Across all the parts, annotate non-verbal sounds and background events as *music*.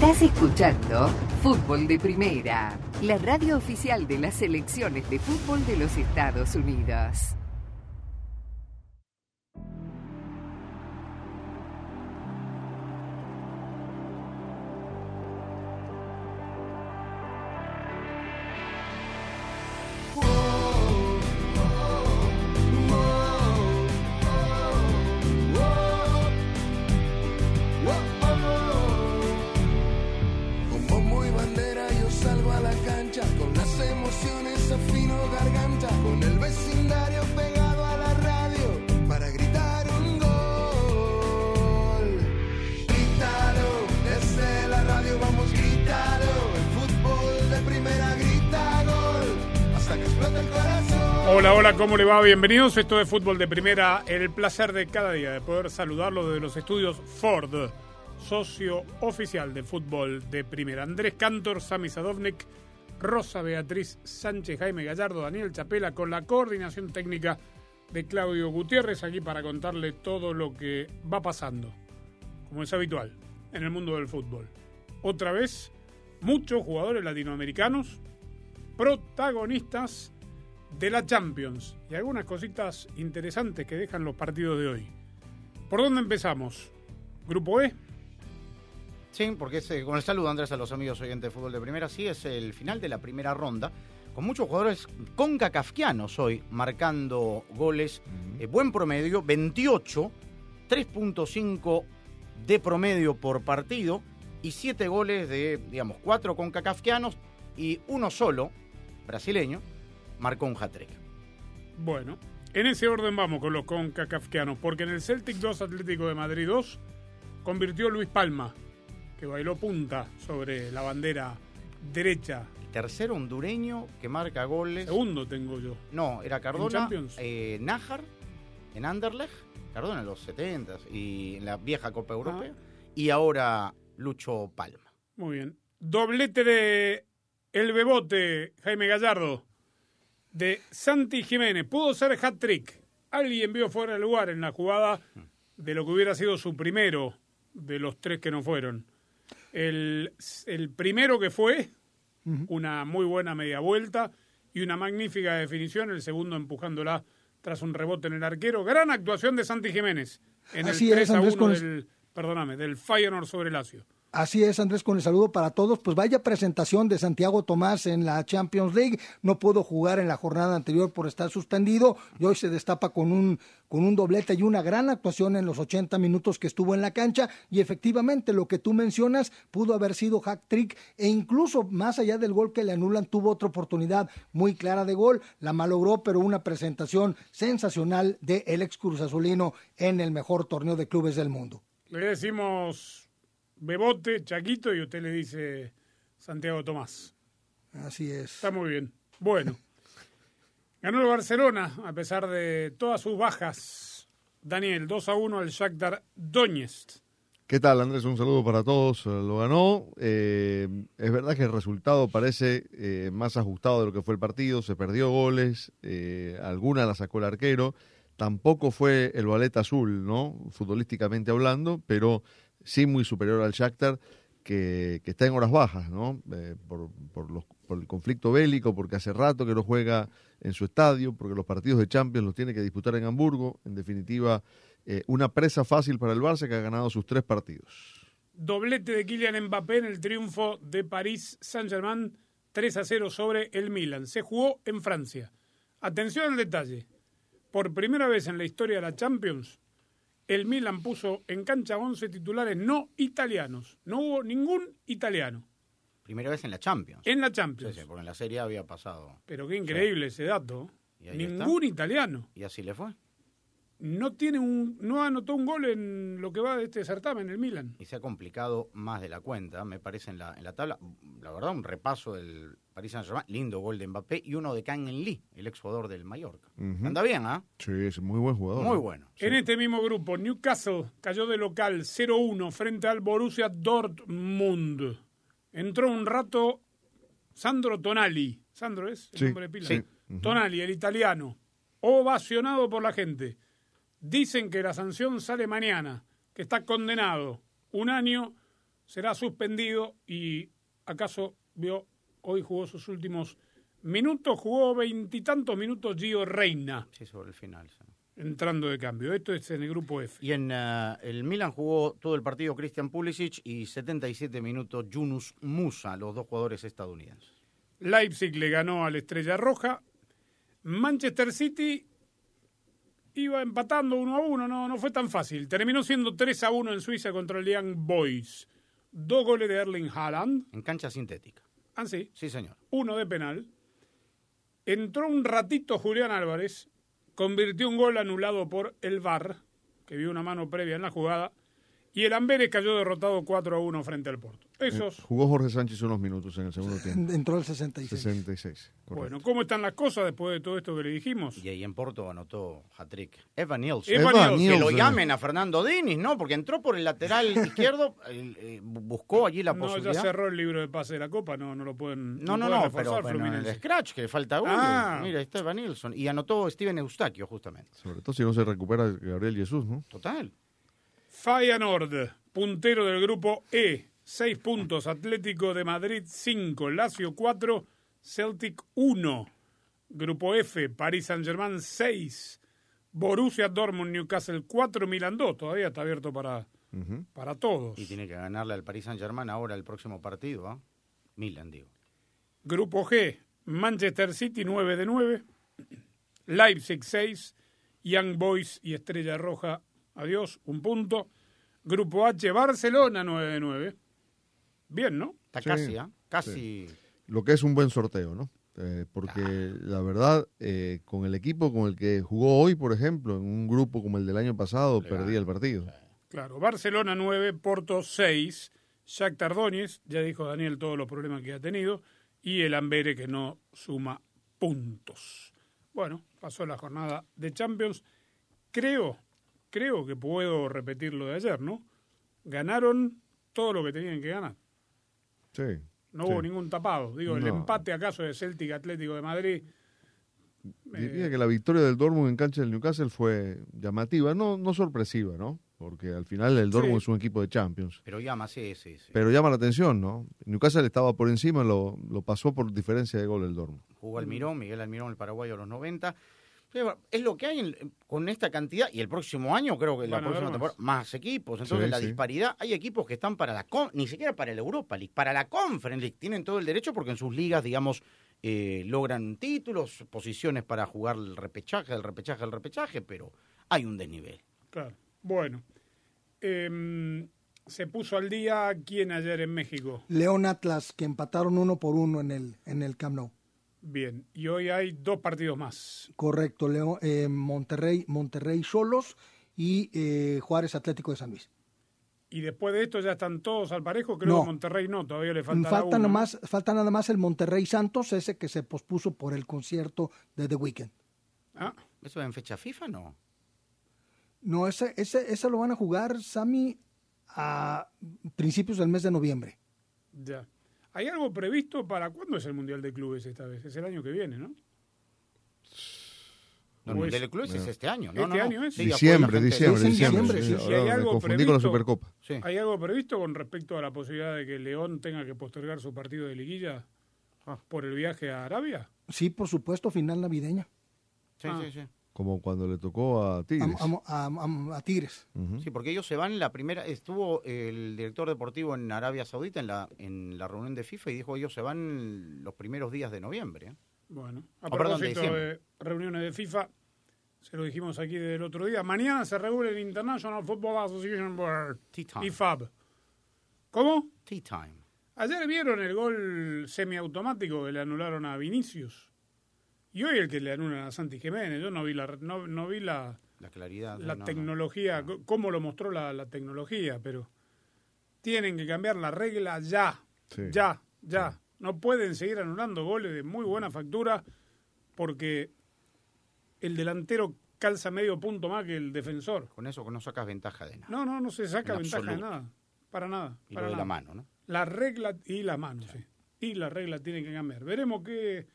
Estás escuchando Fútbol de Primera, la radio oficial de las selecciones de fútbol de los Estados Unidos. ¿Cómo le va? Bienvenidos. Esto es Fútbol de Primera. El placer de cada día de poder saludarlo desde los estudios Ford, socio oficial de Fútbol de Primera. Andrés Cantor, Sami Sadovnik, Rosa Beatriz Sánchez, Jaime Gallardo, Daniel Chapela, con la coordinación técnica de Claudio Gutiérrez, aquí para contarle todo lo que va pasando, como es habitual, en el mundo del fútbol. Otra vez, muchos jugadores latinoamericanos protagonistas de la Champions y algunas cositas interesantes que dejan los partidos de hoy. ¿Por dónde empezamos? ¿Grupo E? Sí, porque es, eh, con el saludo Andrés a los amigos oyentes de fútbol de primera, sí es el final de la primera ronda, con muchos jugadores concacafquianos hoy marcando goles, eh, buen promedio, 28, 3.5 de promedio por partido y 7 goles de, digamos, 4 concacafquianos y uno solo, brasileño, marcó un hat-trick. Bueno, en ese orden vamos con los concacafquianos, porque en el Celtic 2 Atlético de Madrid 2 convirtió Luis Palma, que bailó punta sobre la bandera derecha. El tercer hondureño que marca goles. Segundo tengo yo. No, era Cardona, Champions? eh, Nájar en Anderlecht, Cardona en los 70 y en la vieja Copa Europea, y ahora Lucho Palma. Muy bien. Doblete de El Bebote, Jaime Gallardo, de Santi Jiménez. Pudo ser hat-trick. Alguien vio fuera de lugar en la jugada de lo que hubiera sido su primero de los tres que no fueron. El, el primero que fue, una muy buena media vuelta y una magnífica definición. El segundo empujándola tras un rebote en el arquero. Gran actuación de Santi Jiménez en Así el es, 3 a Andrés, 1 con- del, perdóname, del Feyenoord sobre Lazio. Así es, Andrés, con el saludo para todos. Pues vaya presentación de Santiago Tomás en la Champions League. No pudo jugar en la jornada anterior por estar suspendido y hoy se destapa con un, con un doblete y una gran actuación en los 80 minutos que estuvo en la cancha. Y efectivamente, lo que tú mencionas pudo haber sido hack trick e incluso más allá del gol que le anulan, tuvo otra oportunidad muy clara de gol. La malogró, pero una presentación sensacional de el ex Cruz Azulino en el mejor torneo de clubes del mundo. Le decimos Bebote, Chaquito, y usted le dice Santiago Tomás. Así es. Está muy bien. Bueno. *laughs* Ganó el Barcelona, a pesar de todas sus bajas. Daniel, 2 a 1 al Shakhtar Donetsk. ¿Qué tal, Andrés? Un saludo para todos. Eh, Lo ganó. Eh, es verdad que el resultado parece eh, más ajustado de lo que fue el partido. Se perdió goles. eh, alguna la sacó el arquero. Tampoco fue el ballet azul, ¿no? Futbolísticamente hablando, pero sí muy superior al Shakhtar, que, que está en horas bajas, ¿no? Eh, por, por el conflicto bélico, porque hace rato que no juega en su estadio, porque los partidos de Champions los tiene que disputar en Hamburgo. En definitiva, eh, una presa fácil para el Barça que ha ganado sus tres partidos. Doblete de Kylian Mbappé en el triunfo de París Saint-Germain 3 a 0 sobre el Milan. Se jugó en Francia. Atención al detalle. Por primera vez en la historia de la Champions, el Milan puso en cancha 11 titulares no italianos. No hubo ningún italiano Primera vez en la Champions. en la Sí, Champions. sí, porque en la Serie había pasado. Pero qué increíble ese dato. Ningún italiano. Y así le fue. No tiene un, no anotó un gol en lo que va de este certamen, el Milan. Y se ha complicado más de la cuenta, me parece, en la, en la tabla. La verdad, un repaso del Paris Saint-Germain. Lindo gol de Mbappé y uno de Kang Lee, el exjugador del Mallorca. Anda bien, ¿ah? Sí, es muy buen jugador. Muy bueno. En este mismo grupo, Newcastle cayó de local 0-1 frente al Borussia Dortmund. Entró un rato Sandro Tonali. ¿Sandro es el Sí, nombre de pila? sí. Tonali, el italiano. Ovacionado por la gente. Dicen que la sanción sale mañana, que está condenado. Un año será suspendido y acaso vio hoy jugó sus últimos minutos, jugó veintitantos minutos Gio Reina Sí, sobre el final. sí. entrando de cambio. Esto es en el grupo F. Y en eh, el Milan jugó todo el partido Christian Pulisic y 77 minutos Yunus Musa, los dos jugadores estadounidenses. Leipzig le ganó a la Estrella Roja. Manchester City iba empatando uno a uno, no, no fue tan fácil. Terminó siendo 3 a 1 en Suiza contra el Young Boys. Dos goles de Erling Haaland. En cancha sintética. Ah, sí. Sí, señor. Uno de penal. Entró un ratito Julián Álvarez. Convirtió un gol anulado por el VAR, que vio una mano previa en la jugada. Y el Amberes cayó derrotado 4 a 1 frente al Porto. Esos. Eh, Jugó Jorge Sánchez unos minutos en el segundo tiempo. Entró el 66. 66. correcto. Bueno, ¿cómo están las cosas después de todo esto que le dijimos? Y ahí en Porto anotó hat-trick. Evan Nielsen. Evan Evan Nielsen. Que lo Nielsen. llamen a Fernando Diniz, ¿no? Porque entró por el lateral *laughs* izquierdo, eh, buscó allí la No, ya posibilidad. cerró el libro de pase de la Copa, no, no lo pueden. No, no, pueden no, pero, pero en el scratch, que le falta uno. Ah. Mira, ahí está Evan Nilsson. Y anotó Steven Eustaquio, justamente. Sobre todo si no se recupera Gabriel Jesús, ¿no? Total. Feyenoord, puntero del grupo E, 6 puntos. Atlético de Madrid 5, Lazio 4, Celtic 1. Grupo F, Paris Saint-Germain 6, Borussia Dortmund, Newcastle 4, Milan 2. Todavía está abierto para, Ujú. para todos. Y tiene que ganarle al Paris Saint-Germain ahora el próximo partido, ¿ah? Milan, digo. Grupo G, Manchester City 9 de 9, Leipzig 6, Young Boys y Estrella Roja, adiós, un punto. Grupo H, Barcelona 9 de 9. Bien, ¿no? Está Sí, casi, ¿ah? Casi. Lo que es un buen sorteo, ¿no? Eh, porque la verdad, eh, con el equipo con el que jugó hoy, por ejemplo, en un grupo como el del año pasado, perdía el partido. Claro, Barcelona 9, Porto 6, Shakhtar Donetsk, ya dijo Daniel todos los problemas que ha tenido, y el Ambere que no suma puntos. Bueno, pasó la jornada de Champions. Creo, creo que puedo repetir lo de ayer, ¿no? Ganaron todo lo que tenían que ganar. Sí. No sí. hubo ningún tapado. Digo, el empate acaso de Celtic Atlético de Madrid. Diría eh, que la victoria del Dortmund en cancha del Newcastle fue llamativa, no, no sorpresiva, ¿no? Porque al final el Dortmund Sí. es un equipo de Champions. Pero llama, sí, sí, sí. Pero llama la atención, ¿no? Newcastle estaba por encima, lo, lo pasó por diferencia de gol el Dortmund. Jugó Almirón, Miguel Almirón, el paraguayo a los 90. Es lo que hay en- con esta cantidad. Y el próximo año, creo que la próxima más. temporada, más equipos. Entonces, Sí, la sí. disparidad. Hay equipos que están para la. con- ni siquiera para la Europa League, para la Conference League. Tienen todo el derecho porque en sus ligas, digamos, eh, logran títulos, posiciones para jugar el repechaje, el repechaje, el repechaje. Pero hay un desnivel. Claro. Bueno, em, se puso al día quién ayer en México. León Atlas, que empataron uno por uno en el, en el Camp Nou. Bien, y hoy hay dos partidos más. Correcto, León, eh, Monterrey, Monterrey Solos y eh, Juárez Atlético de San Luis. Y después de esto ya están todos al parejo. Creo No. que Monterrey no, todavía le falta Falta, uno. nomás, falta nada más el Monterrey Santos, ese que se pospuso por el concierto de The Weeknd. Ah, ¿Eso en fecha FIFA no? No, ese, ese, ese lo van a jugar, Sami, a principios del mes de noviembre. ya. ¿Hay algo previsto para cuándo es el Mundial de Clubes esta vez? Es el año que viene, ¿no? El Mundial de Clubes es este año. No, ¿Este no, no. año es? Sí, diciembre, diciembre, diciembre. diciembre, sí, sí. Si hay algo confundí con la previsto- Supercopa. Sí. ¿Hay algo previsto con respecto a la posibilidad de que León tenga que postergar su partido de liguilla Ah. por el viaje a Arabia? Sí, por supuesto, final navideña. Sí, Ah. sí, sí. Como cuando le tocó a Tigres. a- a- a Tigres. Sí, porque ellos se van la primera, estuvo el director deportivo en Arabia Saudita en la, en la reunión de FIFA y dijo ellos se van los primeros días de noviembre. Bueno, a Oh, perdón, de de reuniones de FIFA, se lo dijimos aquí desde el otro día, mañana se reúne el International Football Association Board, Tea time. IFAB. ¿Cómo? Tea time. Ayer vieron el gol semiautomático que le anularon a Vinicius. Y hoy el que le anulan a Santi Jiménez. Yo no vi la, no, no vi la, La claridad. la no, no. tecnología, cómo lo mostró la, la tecnología, pero tienen que cambiar la regla ya, Sí. ya, ya. No pueden seguir anulando goles de muy buena factura porque el delantero calza medio punto más que el defensor. Con eso no sacas ventaja de nada. No, no, no se saca En ventaja de nada. Para nada. y para lo de nada. la mano, ¿no? La regla y la mano, sí. Y la regla tienen que cambiar. Veremos qué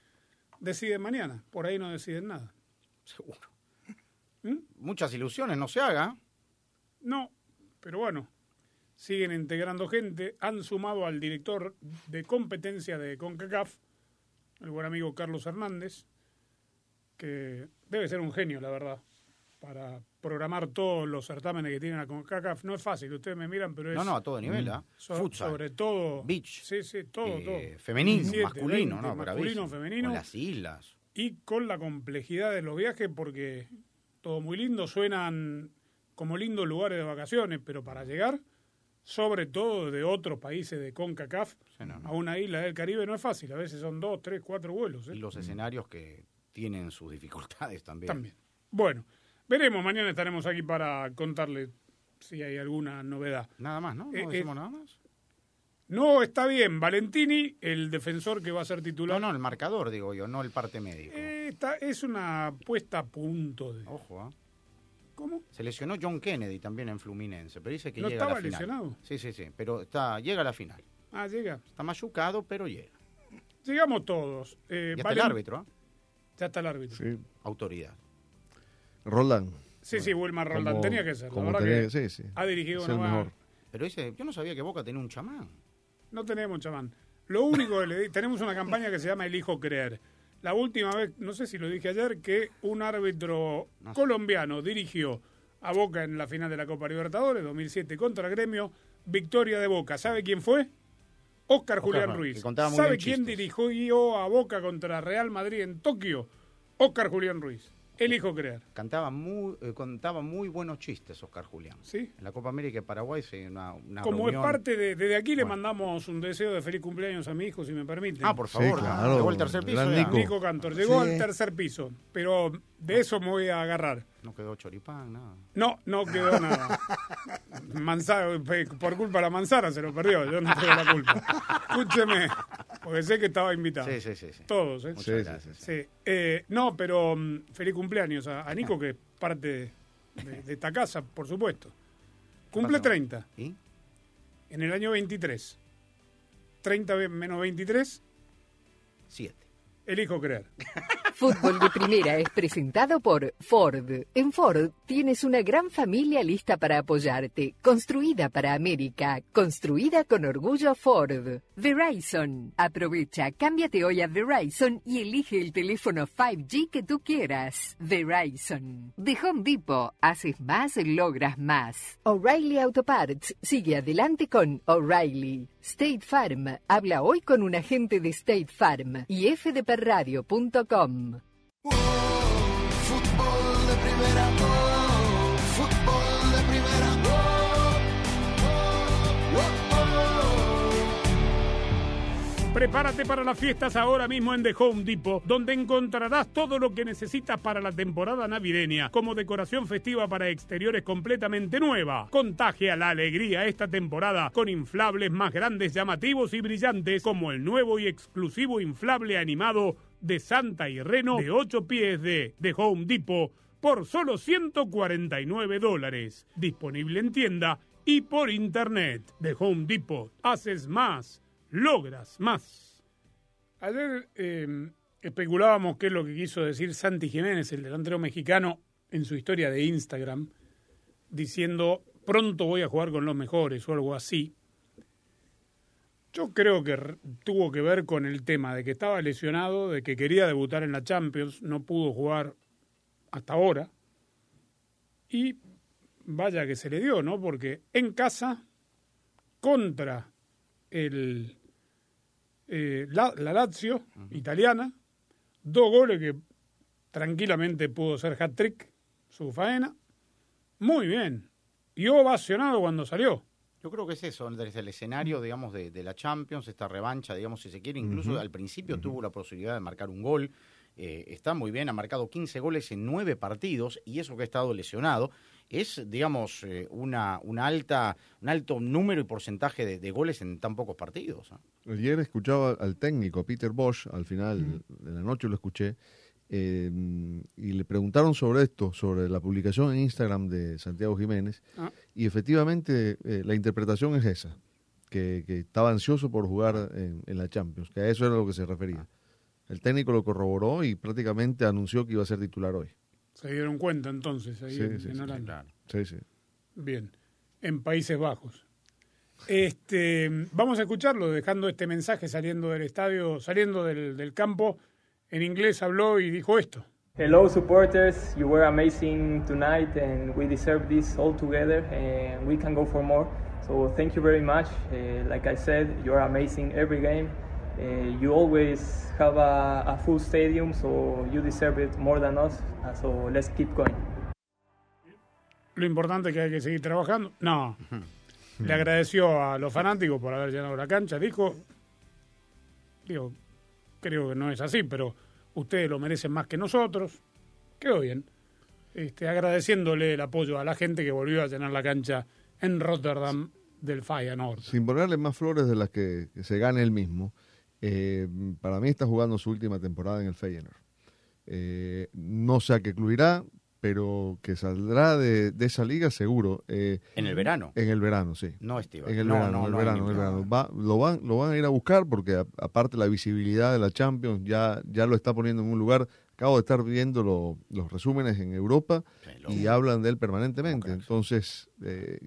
deciden mañana. Por ahí no deciden nada. Seguro. ¿Mm? Muchas ilusiones, no se haga. No, pero bueno. siguen integrando gente, han sumado al director de competencia de CONCACAF, el buen amigo Carlos Hernández, que debe ser un genio, la verdad, para programar todos los certámenes que tienen a CONCACAF. No es fácil, ustedes me miran, pero es... No, no, a todo nivel, ¿ah? so- Futsal. sobre todo... Beach. Sí, sí, todo, eh, todo. femenino, 17, masculino, 20, ¿no? Masculino, femenino. Con las islas. y con la complejidad de los viajes porque todo muy lindo, suenan como lindos lugares de vacaciones, pero para llegar, sobre todo de otros países de CONCACAF, Sí, no, no. a una isla del Caribe no es fácil, a veces son dos, tres, cuatro vuelos. ¿eh? Y los escenarios que tienen sus dificultades también. También. Bueno, veremos, mañana estaremos aquí para contarle si hay alguna novedad. Nada más, ¿no? ¿No Eh, eh, decimos nada más? No, está bien, Valentini, el defensor que va a ser titular, No, no, el marcador, digo yo, no el parte médico. eh, está- es una puesta a punto de... Ojo, ¿ah? ¿Cómo? Se lesionó John Kennedy también en Fluminense, pero dice que ¿No llega a la estaba final. lesionado? Sí, sí, sí, pero está, llega a la final. Ah, llega. Está machucado, pero llega. Llegamos todos. Eh, Y hasta Valen- el árbitro, ¿ah? Ya está el árbitro. Sí. Autoridad. Roldán. sí, Wilmar Roldán. Como- tenía que ser. La como verdad tenía que sí, sí. ha dirigido Es el una mejor. Pero dice, yo no sabía que Boca tenía un chamán. No tenemos chamán. Lo único que le di- tenemos una campaña que se llama Elijo Creer. La última vez, no sé si lo dije ayer, que un árbitro No sé. colombiano dirigió a Boca en la final de la Copa Libertadores 2007 contra Gremio, victoria de Boca. ¿Sabe quién fue? Óscar Julián Ruiz, ¿Sabe quién chistes. dirigió a Boca contra Real Madrid en Tokio? Óscar Julián Ruiz. Elijo Creer. Cantaba muy, eh, contaba muy buenos chistes Oscar Julián. ¿Sí? En la Copa América y Paraguay se una, una Como reunión. es parte de. Desde aquí le Bueno. mandamos un deseo de feliz cumpleaños a mi hijo, si me permiten. Ah, por Sí, favor, claro. llegó al tercer piso. Gran ya. Nico. Nico Cantor. Llegó Sí. al tercer piso, pero de eso me voy a agarrar. No quedó choripán, nada. No, no quedó nada. *laughs* Manzara, por culpa de la manzana se lo perdió, yo no tengo la culpa. Escúcheme, porque sé que estaba invitado. Sí, sí, sí. sí. Todos, ¿eh? Muchas Sí, gracias. Sí. Eh, no, pero mm, feliz cumpleaños a, a Nico, que es parte de, de esta casa, por supuesto. Cumple pasó? 30 ¿Y? en el año 23. 30 ve- menos 23, Siete. elijo creer. *laughs* Fútbol de Primera es presentado por Ford. En Ford tienes una gran familia lista para apoyarte, construida para América, construida con orgullo Ford. Verizon. Aprovecha, cámbiate hoy a Verizon y elige el teléfono 5G que tú quieras. Verizon. De Home Depot, haces más, logras más. O'Reilly Auto Parts sigue adelante con O'Reilly. State Farm. Habla hoy con un agente de State Farm y fdperradio.com. Prepárate para las fiestas ahora mismo en The Home Depot, donde encontrarás todo lo que necesitas para la temporada navideña, como decoración festiva para exteriores completamente nueva. Contagia la alegría esta temporada con inflables más grandes, llamativos y brillantes, como el nuevo y exclusivo inflable animado de Santa y Reno de 8 pies de The Home Depot por solo 149 dólares. Disponible en tienda y por internet. The Home Depot. Haces más logras más. Ayer eh, especulábamos qué es lo que quiso decir Santi Jiménez, el delantero mexicano, en su historia de Instagram, diciendo pronto voy a jugar con los mejores o algo así. Yo creo que tuvo que ver con el tema de que estaba lesionado, de que quería debutar en la Champions, no pudo jugar hasta ahora. Y vaya que se le dio, ¿no? Porque en casa, contra el, eh, la, la Lazio italiana, dos goles que tranquilamente pudo ser hat-trick, su faena. Muy bien. Y ovacionado cuando salió. Yo creo que es eso, desde el escenario, digamos, de, de la Champions, esta revancha, digamos, si se quiere, incluso al principio tuvo la posibilidad de marcar un gol, eh, está muy bien, ha marcado 15 goles en 9 partidos, y eso que ha estado lesionado, es, digamos, eh, una, una alta, un alto número y porcentaje de, de goles en tan pocos partidos. ¿ah? Ayer escuchaba al técnico, Peter Bosch, al final de la noche lo escuché, eh, y le preguntaron sobre esto, sobre la publicación en Instagram de Santiago Jiménez, Ah. y efectivamente eh, la interpretación es esa, que, que estaba ansioso por jugar en, en la Champions, que a eso era lo que se refería. El técnico lo corroboró y prácticamente anunció que iba a ser titular hoy. Se dieron cuenta entonces ahí Sí, en, sí, en sí, Holanda. Sí, sí. Bien. En Países Bajos. Este, vamos a escucharlo, dejando este mensaje saliendo del estadio, saliendo del, del campo. En inglés habló y dijo esto. Hello, supporters. You were amazing tonight, and we deserve this all together, and we can go for more. So, thank you very much. Uh, like I said, you are amazing every game. Uh, you always have a, a full stadium, so you deserve it more than us. Uh, so, let's keep going. Lo importante es que hay que seguir trabajando. No. Le agradeció a los fanáticos por haber llenado la cancha. Dijo, digo, creo que no es así, pero ustedes lo merecen más que nosotros. Quedó bien. Este, agradeciéndole el apoyo a la gente que volvió a llenar la cancha en Rotterdam del Feyenoord. Sin ponerle más flores de las que, que se gane él mismo, eh, para mí está jugando su última temporada en el Feyenoord. Eh, no sé a qué club irá, pero que saldrá de, de esa liga seguro. Eh, En el verano. en el verano, sí. No, Estival. En el No, verano, no, en el no verano, en el ningún- verano. Va- lo, van, lo van a ir a buscar porque a- aparte la visibilidad de la Champions ya, ya lo está poniendo en un lugar. Acabo de estar viendo lo- los resúmenes en Europa y hablan de él permanentemente. Entonces, eh,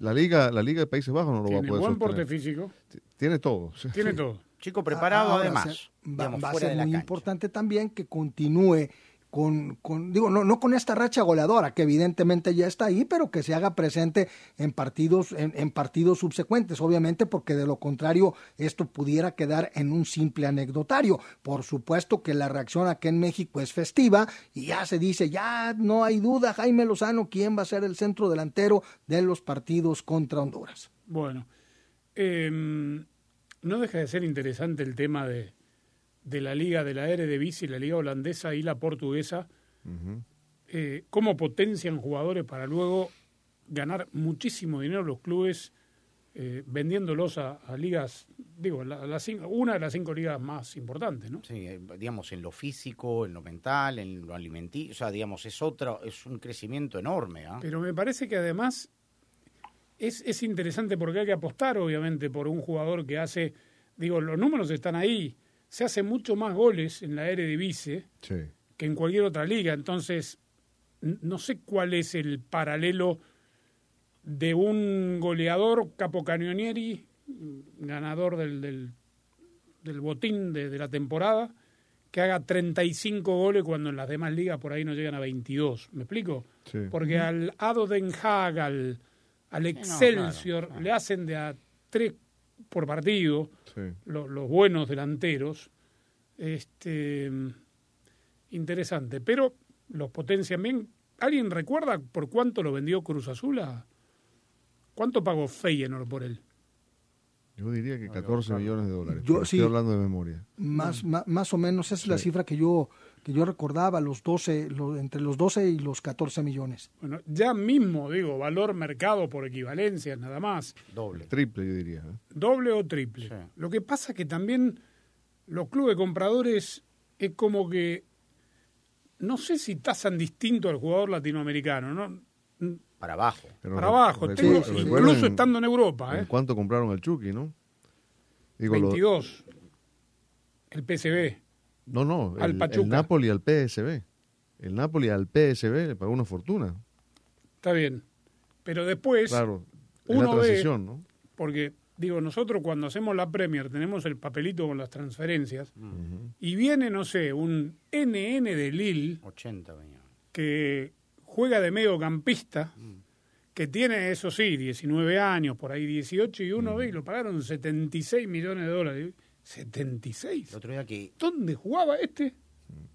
la liga la liga de Países Bajos no lo va a Tiene poder buen porte físico, Tiene todo. tiene todo. *laughs* Chico preparado Ahora, además. se- va, digamos, va a fuera ser de la muy cancha. importante también que continúe con, con- digo, no, no con esta racha goleadora, que evidentemente ya está ahí, pero que se haga presente en partidos, en, en partidos subsecuentes, obviamente, porque de lo contrario esto pudiera quedar en un simple anecdotario. Por supuesto que la reacción aquí en México es festiva y ya se dice, ya no hay duda, Jaime Lozano, quién va a ser el centro delantero de los partidos contra Honduras. Bueno, eh, no deja de ser interesante el tema de, de la liga de la Eredivisie, la liga holandesa y la portuguesa, eh, cómo potencian jugadores para luego ganar muchísimo dinero los clubes eh, vendiéndolos a, a ligas, digo, la- la cinco- una de las cinco ligas más importantes, ¿no? Sí, eh, digamos, en lo físico, en lo mental, en lo alimenticio, o sea, digamos, es otra, es un crecimiento enorme, ¿ah? Pero me parece que además es, es interesante porque hay que apostar, obviamente, por un jugador que hace, digo, los números están ahí, se hace mucho más goles en la Eredivisie Sí. que en cualquier otra liga, entonces no sé cuál es el paralelo de un goleador capocanionieri, ganador del, del, del botín de, de la temporada, que haga 35 goles cuando en las demás ligas por ahí no llegan a 22. ¿Me explico? Sí. Porque al Ado Den Haag, al, Excelsior, claro. le hacen de a tres por partido Sí. lo- los buenos delanteros. Este, interesante, pero los potencian bien. ¿Alguien recuerda por cuánto lo vendió Cruz Azul? a- ¿Cuánto pagó Feyenoord por él? Yo diría que 14 millones de dólares. Yo sí. Estoy hablando de memoria. Más, ma- más, o menos, esa es la cifra que yo, que yo recordaba, los 12, lo- entre los 12 y los 14 millones. Bueno, ya mismo, digo, valor mercado por equivalencia, nada más. Doble. Triple, yo diría. ¿eh? doble o triple. Sí. Lo que pasa que también los clubes compradores es como que no sé si tasan distinto al jugador latinoamericano, ¿no? Para abajo. Pero Para abajo, tengo- incluso estando en Europa, ¿En ¿eh? cuánto compraron al Chucky, no? Digo, lo- 22. El PSV. No, no, al el, Pachuca. el Napoli al PSB. El Napoli al PSB le pagó una fortuna. Está bien. Pero después, Claro, uno ve- transición, ¿no? porque digo, nosotros cuando hacemos la Premier tenemos el papelito con las transferencias y viene, no sé, un NN de Lille 80 millones. que juega de mediocampista, que tiene, eso sí, 19 años, por ahí 18, y uno ve y lo pagaron 76 millones de dólares. ¿76? El otro día que, ¿Dónde jugaba este?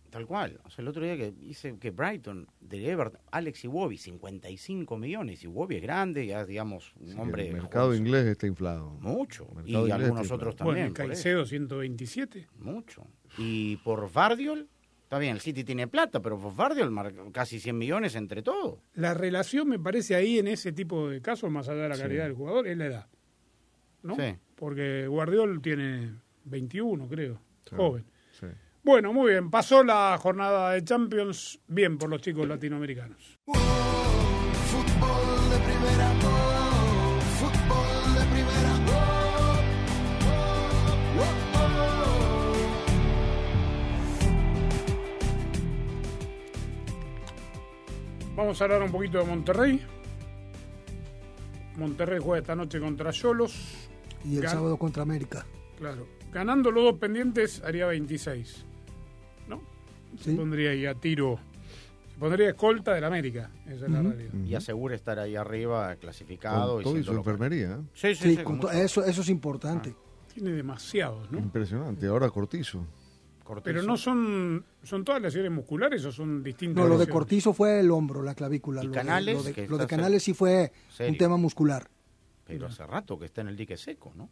tal cual, o sea, el otro día que dice que Brighton, de Everton, Alex Iwobi, 55 millones. Iwobi es grande, ya digamos, un Sí, hombre. el mercado inglés está inflado. Mucho. Y algunos otros inflado. bueno, también. por eso. Caicedo 127. Mucho. Y por Vardiol, está bien, el City tiene plata, pero por Vardiol mar- casi 100 millones entre todos. La relación me parece ahí en ese tipo de casos, más allá de la calidad del jugador, es la edad. ¿no? Sí. Porque Guardiol tiene 21, creo. Sí. Joven. Sí. Bueno, muy bien. Pasó la jornada de Champions bien por los chicos latinoamericanos. Fútbol de primera, oh, fútbol de primera, oh, oh, Vamos a hablar un poquito de Monterrey. Monterrey juega esta noche contra Cholos. Y el Gan- sábado contra América. Claro. Ganando los dos pendientes haría 26. ¿No? Se Sí. pondría ahí a tiro. Se pondría escolta del América. Esa es la realidad. Y asegura estar ahí arriba clasificado. Con todo y su local. enfermería. ¿eh? Sí, sí, Sí, sí, con con to- mucho eso, eso es importante. Tiene demasiados, ¿no? Impresionante. Ahora Cortizo. cortizo. Pero no son. ¿Son todas lesiones musculares o son distintas? No, lo de? Cortizo fue el hombro, la clavícula. ¿Y lo Canales? De, lo de, lo Canales sí fue serio. un tema muscular. Pero hace rato que está en el dique seco, ¿no?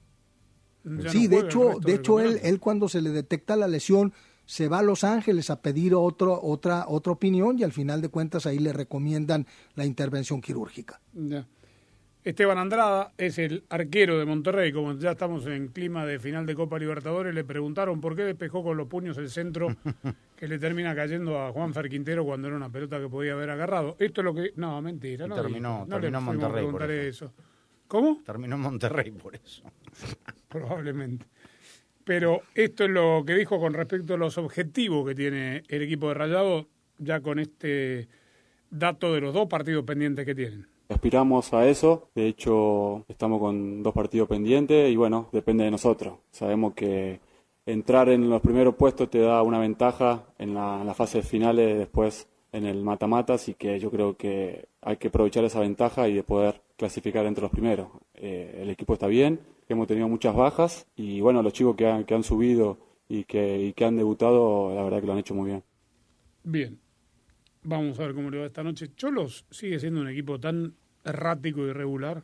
Ya sí, no de hecho, de hecho él, él cuando se le detecta la lesión se va a Los Ángeles a pedir otro, otra, otra opinión y al final de cuentas ahí le recomiendan la intervención quirúrgica. Ya. Esteban Andrada es el arquero de Monterrey. Como ya estamos en clima de final de Copa Libertadores, le preguntaron por qué despejó con los puños el centro *laughs* que le termina cayendo a Juan Fer Quintero cuando era una pelota que podía haber agarrado. Esto es lo que. No, mentira. No, terminó- no terminó le Monterrey por eso. eso. ¿Cómo? Terminó Monterrey por eso. Probablemente. Pero esto es lo que dijo con respecto a los objetivos que tiene el equipo de Rayado, ya con este dato de los dos partidos pendientes que tienen. Aspiramos a eso, de hecho estamos con dos partidos pendientes y bueno, depende de nosotros. Sabemos que entrar en los primeros puestos te da una ventaja en la, en las fases finales, después en el mata-mata, así que yo creo que hay que aprovechar esa ventaja y de poder clasificar entre los primeros. Eh, el equipo está bien, hemos tenido muchas bajas y bueno, los chicos que han, que han subido y que, y que han debutado, la verdad que lo han hecho muy bien. Bien. Vamos a ver cómo le va esta noche. Cholos sigue siendo un equipo tan errático y irregular.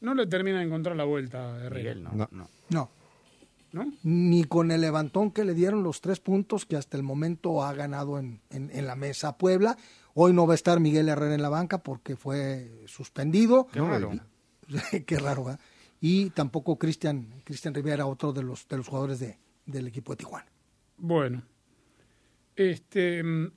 No le termina de encontrar la vuelta a Herrera. Miguel, no. No. no. No, ¿no? ni con el levantón que le dieron los tres puntos que hasta el momento ha ganado en, en, en la mesa Puebla. Hoy no va a estar Miguel Herrera en la banca porque fue suspendido. Qué raro. *laughs* Qué raro, ¿verdad? Y tampoco Cristian Cristian Rivera, otro de los, de los jugadores de, del equipo de Tijuana. Bueno. Este, mm,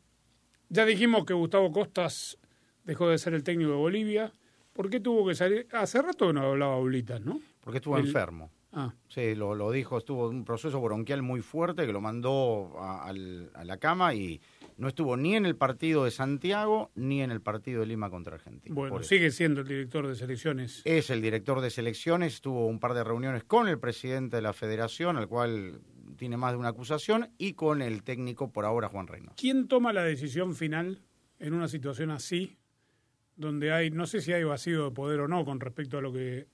ya dijimos que Gustavo Costas dejó de ser el técnico de Bolivia. ¿Por qué tuvo que salir? Hace rato que no hablaba Oblitas, ¿no? Porque estuvo El- enfermo. Ah, Sí, lo, lo dijo, estuvo un proceso bronquial muy fuerte que lo mandó a, la cama y no estuvo ni en el partido de Santiago ni en el partido de Lima contra Argentina. bueno, sigue siendo el director de selecciones. Es el director de selecciones, tuvo un par de reuniones con el presidente de la federación, al cual tiene más de una acusación, y con el técnico por ahora, Juan Reynoso. ¿Quién toma la decisión final en una situación así, donde hay, no sé si hay vacío de poder o no con respecto a lo que...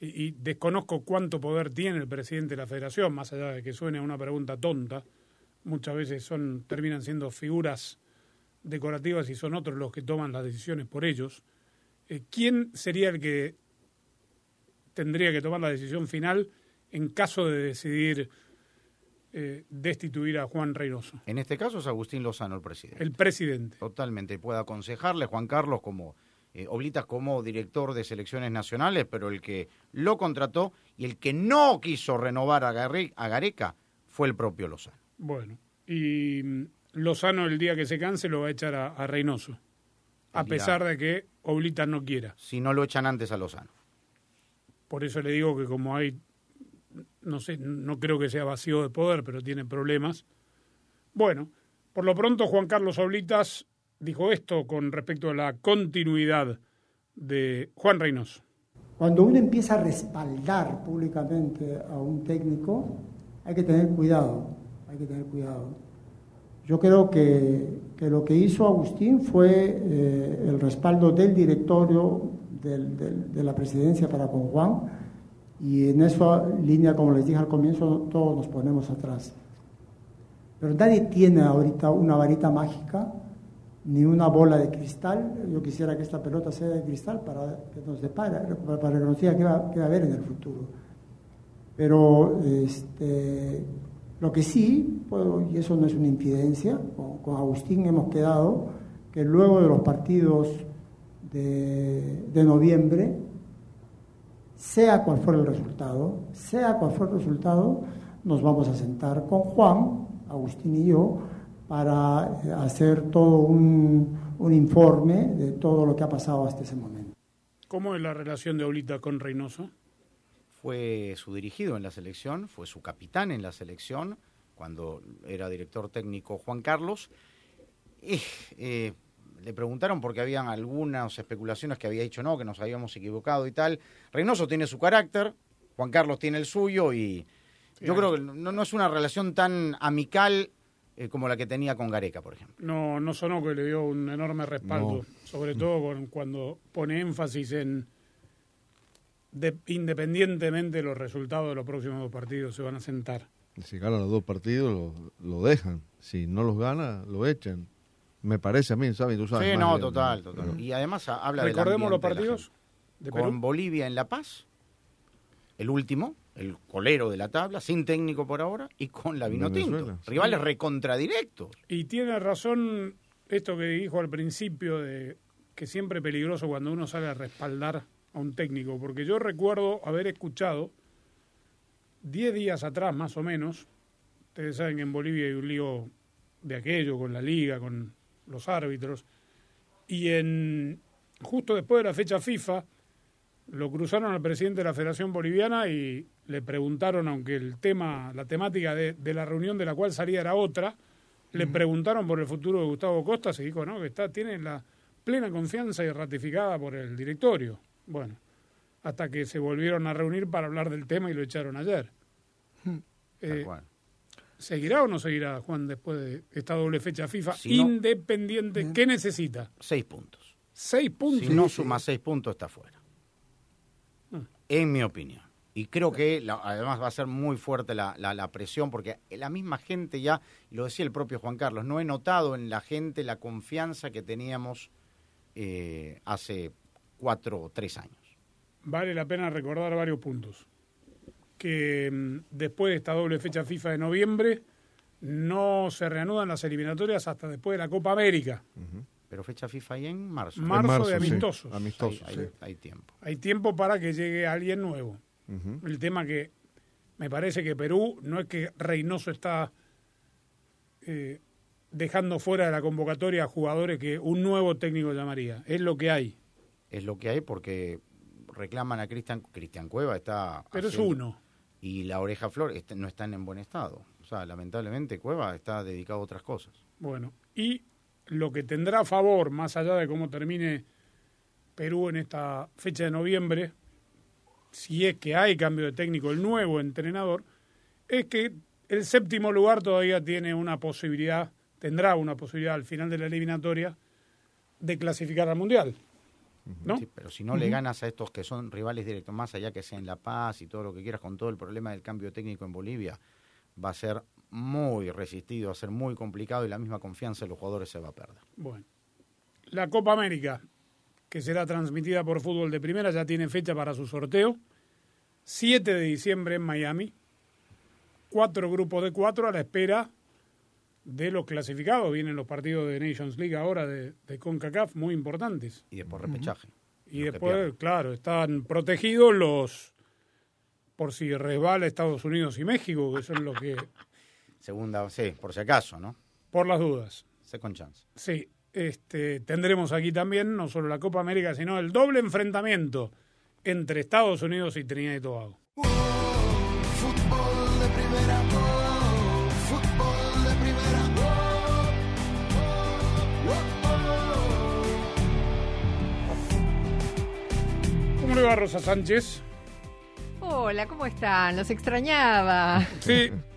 Y, y desconozco cuánto poder tiene el presidente de la federación, más allá de que suene a una pregunta tonta. Muchas veces son terminan siendo figuras decorativas y son otros los que toman las decisiones por ellos. Eh, ¿Quién sería el que tendría que tomar la decisión final en caso de decidir eh, destituir a Juan Reynoso? En este caso es Agustín Lozano, el presidente. El presidente. Totalmente, puede aconsejarle Juan Carlos como eh, Oblitas como director de selecciones nacionales, pero el que lo contrató y el que no quiso renovar a, Garre- a Gareca fue el propio Lozano. Bueno, y mm, Lozano el día que se canse lo va a echar a, a Reynoso, a El día- pesar de que Oblitas no quiera. Si no lo echan antes a Lozano. Por eso le digo que como hay, no sé, no creo que sea vacío de poder, pero tiene problemas. Bueno, por lo pronto Juan Carlos Oblitas dijo esto con respecto a la continuidad de Juan Reynoso. Cuando uno empieza a respaldar públicamente a un técnico, hay que tener cuidado, hay que tener cuidado. Yo creo que, que lo que hizo Agustín fue eh, el respaldo del directorio de la presidencia para con Juan y en esa línea, como les dije al comienzo, todos nos ponemos atrás. Pero nadie tiene ahorita una varita mágica ni una bola de cristal. Yo quisiera que esta pelota sea de cristal para que nos depara, para que nos diga qué va, qué va a haber en el futuro. Pero este, lo que sí, puedo, y eso no es una infidencia, con, con Agustín hemos quedado que luego de los partidos de, de noviembre, sea cual fuera el resultado, sea cual fuera el resultado, nos vamos a sentar con Juan, Agustín y yo, para hacer todo un, un informe de todo lo que ha pasado hasta ese momento. ¿Cómo es la relación de Oblitas con Reynoso? Fue su dirigido en la selección, fue su capitán en la selección, cuando era director técnico Juan Carlos. Y, eh, le preguntaron porque habían algunas especulaciones que había dicho no, que nos habíamos equivocado y tal. Reynoso tiene su carácter, Juan Carlos tiene el suyo y yo creo que no, no es una relación tan amical eh, como la que tenía con Gareca, por ejemplo. No, no sonó que le dio un enorme respaldo, sobre todo con- cuando pone énfasis en de- independientemente de los resultados de los próximos dos partidos se van a sentar. Si gana los dos partidos, lo, lo dejan. Si no los gana, lo echan. Me parece a mí, ¿sabes? Tú sabes Sí, no, de- total, total. Y además habla del Recordemos los de partidos de. Perú. Con Bolivia en La Paz, el último, el colero de la tabla, sin técnico por ahora, y con la Vinotinto. Rivales recontradirectos. Y tiene razón esto que dijo al principio de que siempre es peligroso cuando uno sale a respaldar a un técnico, porque yo recuerdo haber escuchado 10 días atrás más o menos, ustedes saben que en Bolivia hay un lío de aquello con la liga, con los árbitros, y en justo después de la fecha FIFA lo cruzaron al presidente de la Federación Boliviana y le preguntaron, aunque el tema, la temática de, de la reunión de la cual salía era otra, le preguntaron por el futuro de Gustavo Costa, se dijo, no, que está, tiene la plena confianza y ratificada por el directorio. Bueno, hasta que se volvieron a reunir para hablar del tema y lo echaron ayer. Eh. ¿Seguirá o no seguirá Juan después de esta doble fecha FIFA? Si no- Independiente, ¿qué necesita? Seis puntos. Seis puntos. Si no suma seis puntos, está fuera. Mm. En mi opinión. Y creo que la- además va a ser muy fuerte la, la- la presión, porque la misma gente ya, lo decía el propio Juan Carlos, no he notado en la gente la confianza que teníamos eh, hace cuatro o tres años. vale la pena recordar varios puntos. Que mm, después de esta doble fecha FIFA de noviembre, no se reanudan las eliminatorias hasta después de la Copa América. Pero fecha FIFA ahí en marzo. Marzo, marzo, de sí. amistosos. Amistosos, hay, sí. hay- hay tiempo. Hay tiempo para que llegue alguien nuevo. El tema que me parece que Perú no es que Reynoso está eh, dejando fuera de la convocatoria a jugadores que un nuevo técnico llamaría. Es lo que hay. Es lo que hay porque reclaman a Cristian Cristian Cueva, está... Pero es uno. Y la oreja flor no están en buen estado. O sea, lamentablemente Cueva está dedicado a otras cosas. Bueno, y lo que tendrá a favor, más allá de cómo termine Perú en esta fecha de noviembre, si es que hay cambio de técnico, el nuevo entrenador, es que el séptimo lugar todavía tiene una posibilidad, tendrá una posibilidad al final de la eliminatoria de clasificar al Mundial. ¿No? Sí, pero si no le ganas a estos que son rivales directos, más allá que sea en La Paz y todo lo que quieras, con todo el problema del cambio técnico en Bolivia, va a ser muy resistido, va a ser muy complicado y la misma confianza de los jugadores se va a perder. Bueno, la Copa América, que será transmitida por fútbol de primera, ya tiene fecha para su sorteo. 7 de diciembre en Miami. Cuatro grupos de cuatro a la espera de los clasificados. Vienen los partidos de Nations League ahora de, de CONCACAF, muy importantes. Y después repechaje. Y después, claro, están protegidos los, por si resbala Estados Unidos y México, que son los que, Segunda, sí, por si acaso, ¿no? por las dudas. Second chance. Sí, este, tendremos aquí también no solo la Copa América, sino el doble enfrentamiento entre Estados Unidos y Trinidad y Tobago. Fútbol de primera, oh, fútbol de primera, oh, ¿Cómo le va Rosa Sánchez? Hola, ¿cómo están? Los extrañaba. Sí, *laughs*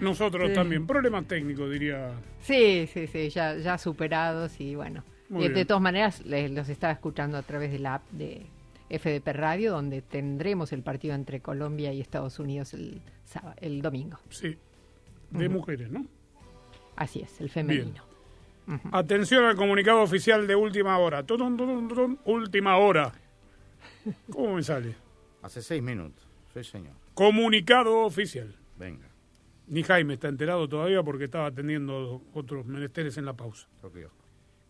nosotros Sí. también. Problemas técnicos, diría. Sí, sí, sí, ya, ya superados y bueno. Muy Y de bien. todas maneras, les- los estaba escuchando a través de la app de FDP Radio, donde tendremos el partido entre Colombia y Estados Unidos el, sábado, el domingo. Sí, de mujeres, ¿no? Así es, el femenino. Atención al comunicado oficial de última hora. Última hora. ¿Cómo me sale? Hace seis minutos. Sí, señor. Comunicado oficial. Venga. Ni Jaime está enterado todavía porque estaba atendiendo otros menesteres en la pausa.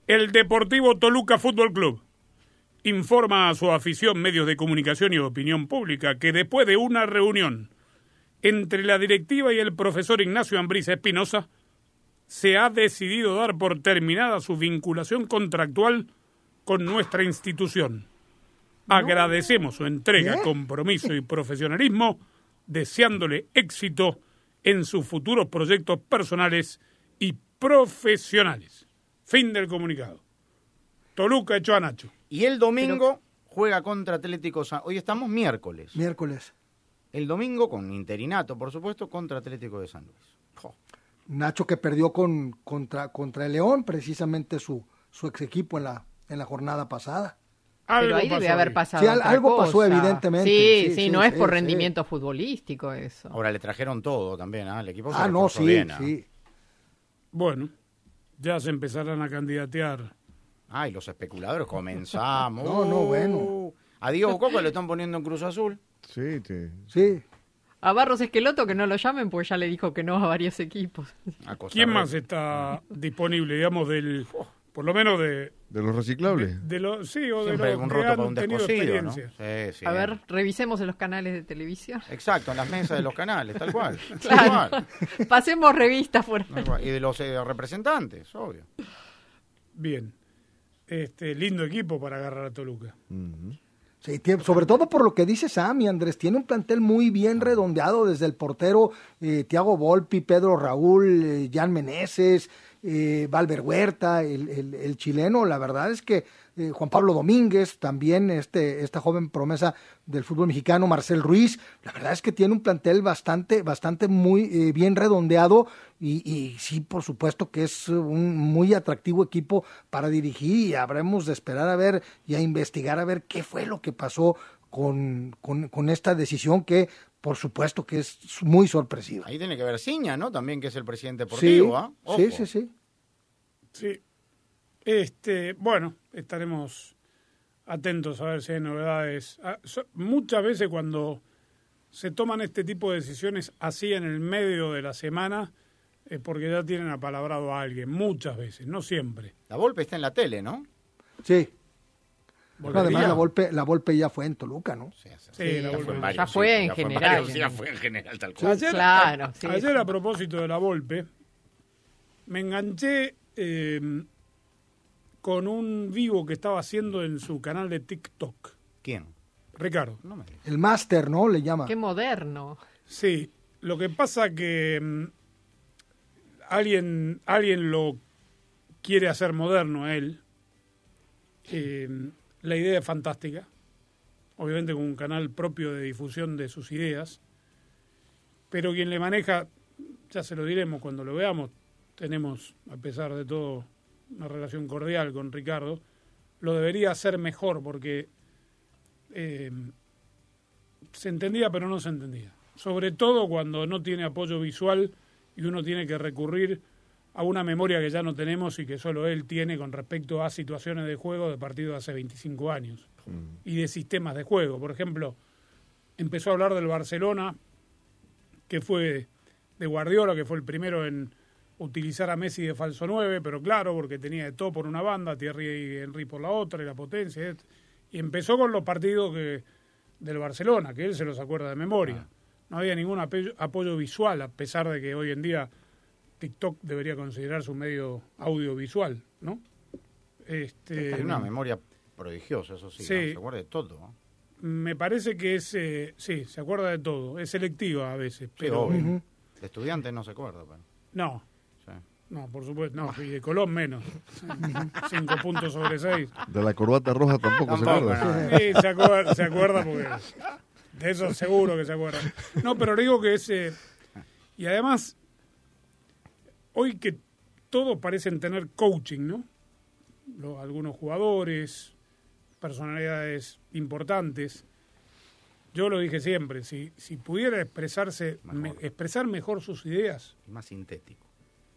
El Deportivo Toluca Fútbol Club informa a su afición, medios de comunicación y opinión pública que después de una reunión entre la directiva y el profesor Ignacio Ambrís Espinosa, se ha decidido dar por terminada su vinculación contractual con nuestra institución. Agradecemos su entrega, compromiso y profesionalismo, deseándole éxito en sus futuros proyectos personales y profesionales. Fin del comunicado. Toluca echó a Nacho. Y el domingo juega contra Atlético San Hoy estamos miércoles. Miércoles. El domingo con interinato, por supuesto, contra Atlético de San Luis. Nacho que perdió con, contra, contra el León, precisamente su, su ex equipo en la, en la jornada pasada. Pero ahí debe haber pasado. Sí, otra algo pasó, evidentemente. Sí, sí, Sí, sí, no es sí, por sí. rendimiento futbolístico eso. Ahora le trajeron todo también, ¿ah? El equipo se Ah, no, sí, bien, ¿ah? sí. Bueno, ya se empezarán a candidatear. Ay, los especuladores, comenzamos. No, no, bueno. A Diego Coca le están poniendo en Cruz Azul. Sí, te- Sí. A Barros Esqueloto que no lo llamen porque ya le dijo que no a varios equipos. ¿Quién más está disponible, digamos, del, por lo menos de, de los reciclables. de los, sí, o de Siempre los un que roto para han un tenido descosido, ¿no? experiencia? Sí, sí. A ver, revisemos en los canales de televisión. Exacto, en las mesas de los canales, tal cual. *laughs* Tal Claro. cual, Pasemos revistas por. Y de los eh, representantes, obvio. Bien. Este, lindo equipo para agarrar a Toluca. Sí, sobre todo por lo que dice Sammy, Andrés, tiene un plantel muy bien redondeado desde el portero eh, Tiago Volpi, Pedro Raúl, eh, Jan Meneses, eh, Valver Huerta, el, el- chileno, la verdad es que eh, Juan Pablo Domínguez, también este, esta joven promesa del fútbol mexicano, Marcel Ruiz, la verdad es que tiene un plantel bastante, bastante muy eh, bien redondeado y, y sí, por supuesto que es un muy atractivo equipo para dirigir y habremos de esperar a ver y a investigar a ver qué fue lo que pasó con, con esta decisión que por supuesto que es muy sorpresiva. Ahí tiene que ver Ciña, ¿no? También que es el presidente Sí, deportivo, ¿ah? Ojo. sí, sí, sí. Sí. Este, bueno, estaremos atentos a ver si hay novedades. Ah, Muchas veces cuando se toman este tipo de decisiones así en el medio de la semana es porque ya tienen apalabrado a alguien. Muchas veces, no siempre. La Volpe está en la tele, ¿no? Sí. Volvería. Además, la Volpe, la Volpe ya fue en Toluca, ¿no? Sí, sí, Sí, la ya Volpe. fue en Ya fue en general. ya fue en general, tal cual. Ayer, Claro, a- sí. ayer a propósito de la Volpe, me enganché eh, con un vivo que estaba haciendo en su canal de TikTok. ¿Quién? Ricardo. No me. El máster, ¿no? Le llama. Qué moderno. Sí, lo que pasa que mm, alguien, alguien lo quiere hacer moderno a él. Eh, la idea es fantástica. Obviamente con un canal propio de difusión de sus ideas. Pero quien le maneja, ya se lo diremos cuando lo veamos, tenemos, a pesar de todo, una relación cordial con Ricardo, lo debería hacer mejor porque eh, se entendía pero no se entendía. Sobre todo cuando no tiene apoyo visual y uno tiene que recurrir a una memoria que ya no tenemos y que solo él tiene con respecto a situaciones de juego de partidos de hace 25 años y de sistemas de juego. Por ejemplo, empezó a hablar del Barcelona, que fue de Guardiola, que fue el primero en utilizar a Messi de falso 9, pero claro, porque tenía de todo por una banda, Thierry y Henry por la otra, y la potencia. Y empezó con los partidos que, del Barcelona, que él se los acuerda de memoria. No había ningún apoyo, apoyo visual, a pesar de que hoy en día TikTok debería considerarse un medio audiovisual, ¿no? Este, Tiene una memoria prodigiosa, eso sí. Sí. ¿no? Se acuerda de todo. ¿no? me parece que es, eh, sí, se acuerda de todo, es selectiva a veces, Sí, pero obvio. De no se acuerda, pero. no, sí. no, por supuesto, no, y de Colón menos, *laughs* cinco puntos sobre seis. De la corbata roja tampoco, se acuerda. no. Sí, se acuerda, se acuerda porque de eso seguro que se acuerda. No, pero le digo que es... eh, y además, hoy que todos parecen tener coaching, ¿no? Lo- algunos jugadores, personalidades importantes. Yo lo dije siempre, si, si pudiera expresarse, me- Mejor. expresar mejor sus ideas, Es más sintético.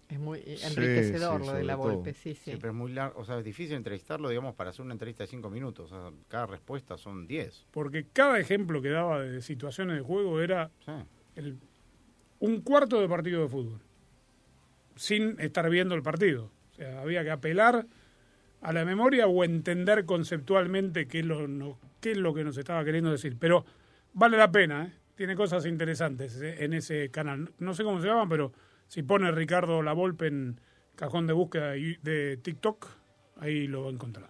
Es muy Sí, enriquecedor sí, lo de la. Volpe, sí, sí. Sí, pero es muy largo. O sea, es difícil entrevistarlo, digamos, para hacer una entrevista de cinco minutos. O sea, cada respuesta son diez. porque cada ejemplo que daba de situaciones de juego era Sí. el- un cuarto de partido de fútbol, sin estar viendo el partido. O sea, había que apelar a la memoria o entender conceptualmente qué es lo, qué es lo que nos estaba queriendo decir. Pero vale la pena, ¿eh? tiene cosas interesantes eh, en ese canal. No sé cómo se llaman, pero si pone Ricardo La Volpe en cajón de búsqueda de, de TikTok, ahí lo va a encontrar.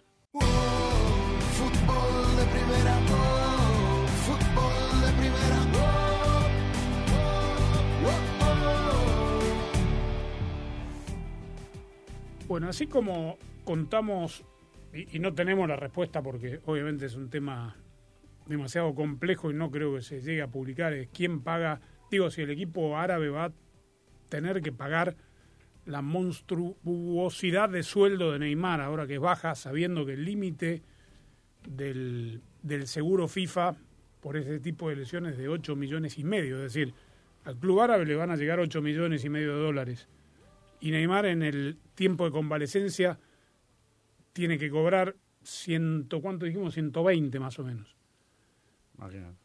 Fútbol de primera, Bueno, así como contamos y, no tenemos la respuesta porque obviamente es un tema demasiado complejo y no creo que se llegue a publicar, es quién paga, digo, si el equipo árabe va a tener que pagar la monstruosidad de sueldo de Neymar ahora que baja, sabiendo que el límite del, del seguro FIFA por ese tipo de lesiones de 8 millones y medio, es decir, al club árabe le van a llegar 8 millones y medio de dólares. Y Neymar en el tiempo de convalecencia tiene que cobrar ciento, ¿cuánto dijimos? 120 más o menos. Imagínate.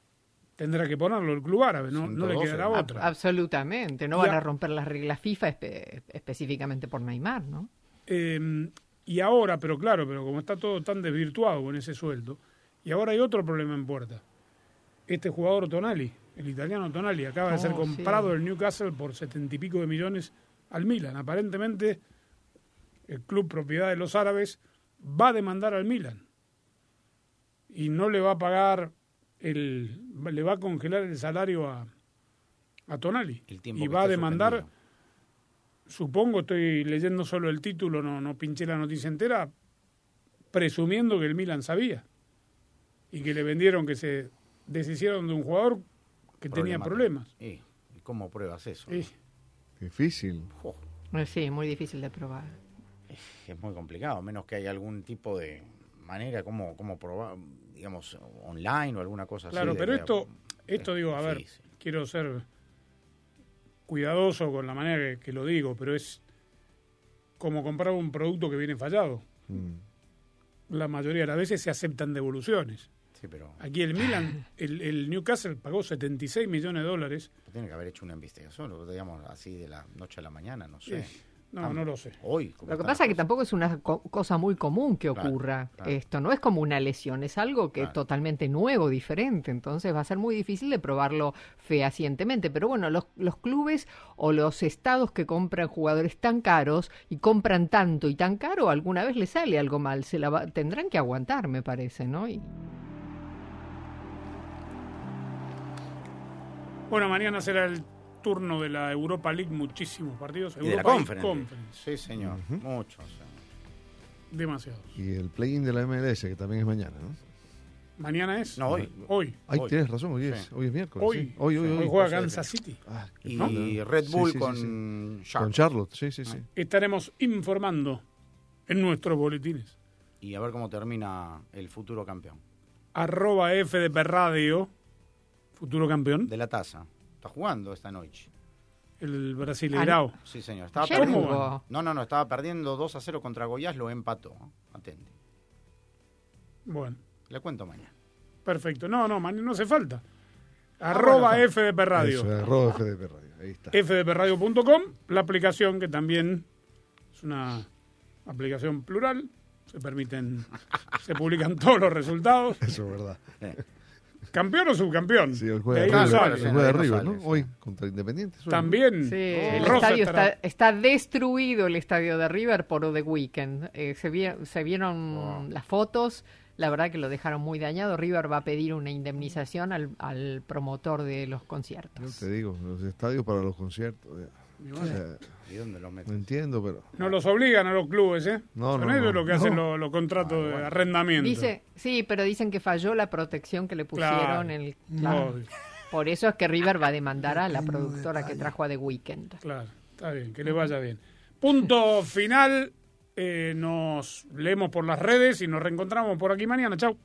Tendrá que ponerlo el club árabe, no, no le 112, quedará otra. Absolutamente, no van a- a romper las reglas FIFA espe- específicamente por Neymar, ¿no? Eh, y ahora, pero claro, pero como está todo tan desvirtuado con ese sueldo, y ahora hay otro problema en puerta. Este jugador Tonali, el italiano Tonali, acaba de ser Oh, comprado sí. del Newcastle por setenta y pico de millones al Milan. Aparentemente, el club propiedad de los árabes va a demandar al Milan y no le va a pagar el, le va a congelar el salario a, a Tonali El y va a demandar suspendido. supongo, estoy leyendo solo el título, no, no pinché la noticia entera, presumiendo que el Milan sabía y que le vendieron, que se deshicieron de un jugador que tenía problemas. ¿Y, ¿y cómo pruebas eso? Difícil. Eh, Sí, muy difícil de probar. es muy complicado, a menos que haya algún tipo de manera como, como probar, digamos, online o alguna cosa Claro, así. de- pero esto, esto es digo, a ver, quiero ser cuidadoso con la manera que, que lo digo, pero es como comprar un producto que viene fallado. Mm. La mayoría de las veces se aceptan devoluciones. Sí, pero Aquí el Milan, *laughs* el, el Newcastle pagó 76 millones de dólares. tiene que haber hecho una investigación, digamos, así de la noche a la mañana, no sé. Sí. No, Ah, no lo sé. Hoy. como Lo que pasa es que tampoco es una co- cosa muy común que Claro, ocurra claro. esto, no es como una lesión, es algo que Claro. es totalmente nuevo, diferente, entonces va a ser muy difícil de probarlo fehacientemente. Pero bueno, los, los clubes o los estados que compran jugadores tan caros y compran tanto y tan caro, alguna vez les sale algo mal, se la va- tendrán que aguantar, me parece, ¿no? Y, Bueno, mañana será el turno de la Europa League, muchísimos partidos. Y de la Europa Conference. Conference, Sí, señor. Muchos. demasiados. Y el play-in de la MLS, que también es mañana, ¿no? Mañana es. No, hoy. Hoy. Ay, Hoy. tienes razón, hoy es, Sí. hoy es miércoles. Hoy. sí. Hoy, hoy, Hoy hoy. juega Kansas. City. Ah, Y lindo. Red Bull sí, sí, con sí. Sharp. Con Charlotte, sí, sí, sí. Estaremos informando en nuestros boletines. Y a ver cómo termina el futuro campeón. Arroba FDP Radio, futuro campeón, De la taza. Está jugando esta noche. el Brasileirao. Sí, señor. Estaba perdiendo. No, no, no. Estaba perdiendo 2 a 0 contra Goiás. Lo empató. ¿eh? Atente. Bueno, Le cuento mañana. perfecto. No, no, man, no hace falta. Arroba bueno, FDP Radio. Eso, arroba FDP Radio. Ahí está. fdpradio.com, la aplicación que también es una aplicación plural, se permiten, se publican todos los resultados. Eso es verdad. ¿Campeón o subcampeón? Sí, el De juega River, juega River, ¿no? Hoy, contra Independiente. También. Sí, el Rosa estadio estará- está, está destruido, el estadio de River por The Weeknd. Eh, se, vi- se vieron Wow. las fotos, la verdad que lo dejaron muy dañado. River va a pedir una indemnización al, al promotor de los Yo conciertos. te digo, los estadios para los conciertos. ya. Y O bueno, sea, ¿Y dónde lo no entiendo, pero. No los obligan a los clubes, ¿eh? No, Son no, ellos no. los que hacen los, los contratos Ah, de arrendamiento. Dice, sí, pero dicen que falló la protección que le pusieron Claro. en el... No, claro. Por eso es que River va a demandar a la productora que trajo a The Weeknd. Claro, está bien, que le vaya bien. Punto final. eh, nos leemos por las redes y nos reencontramos por aquí mañana. Chau.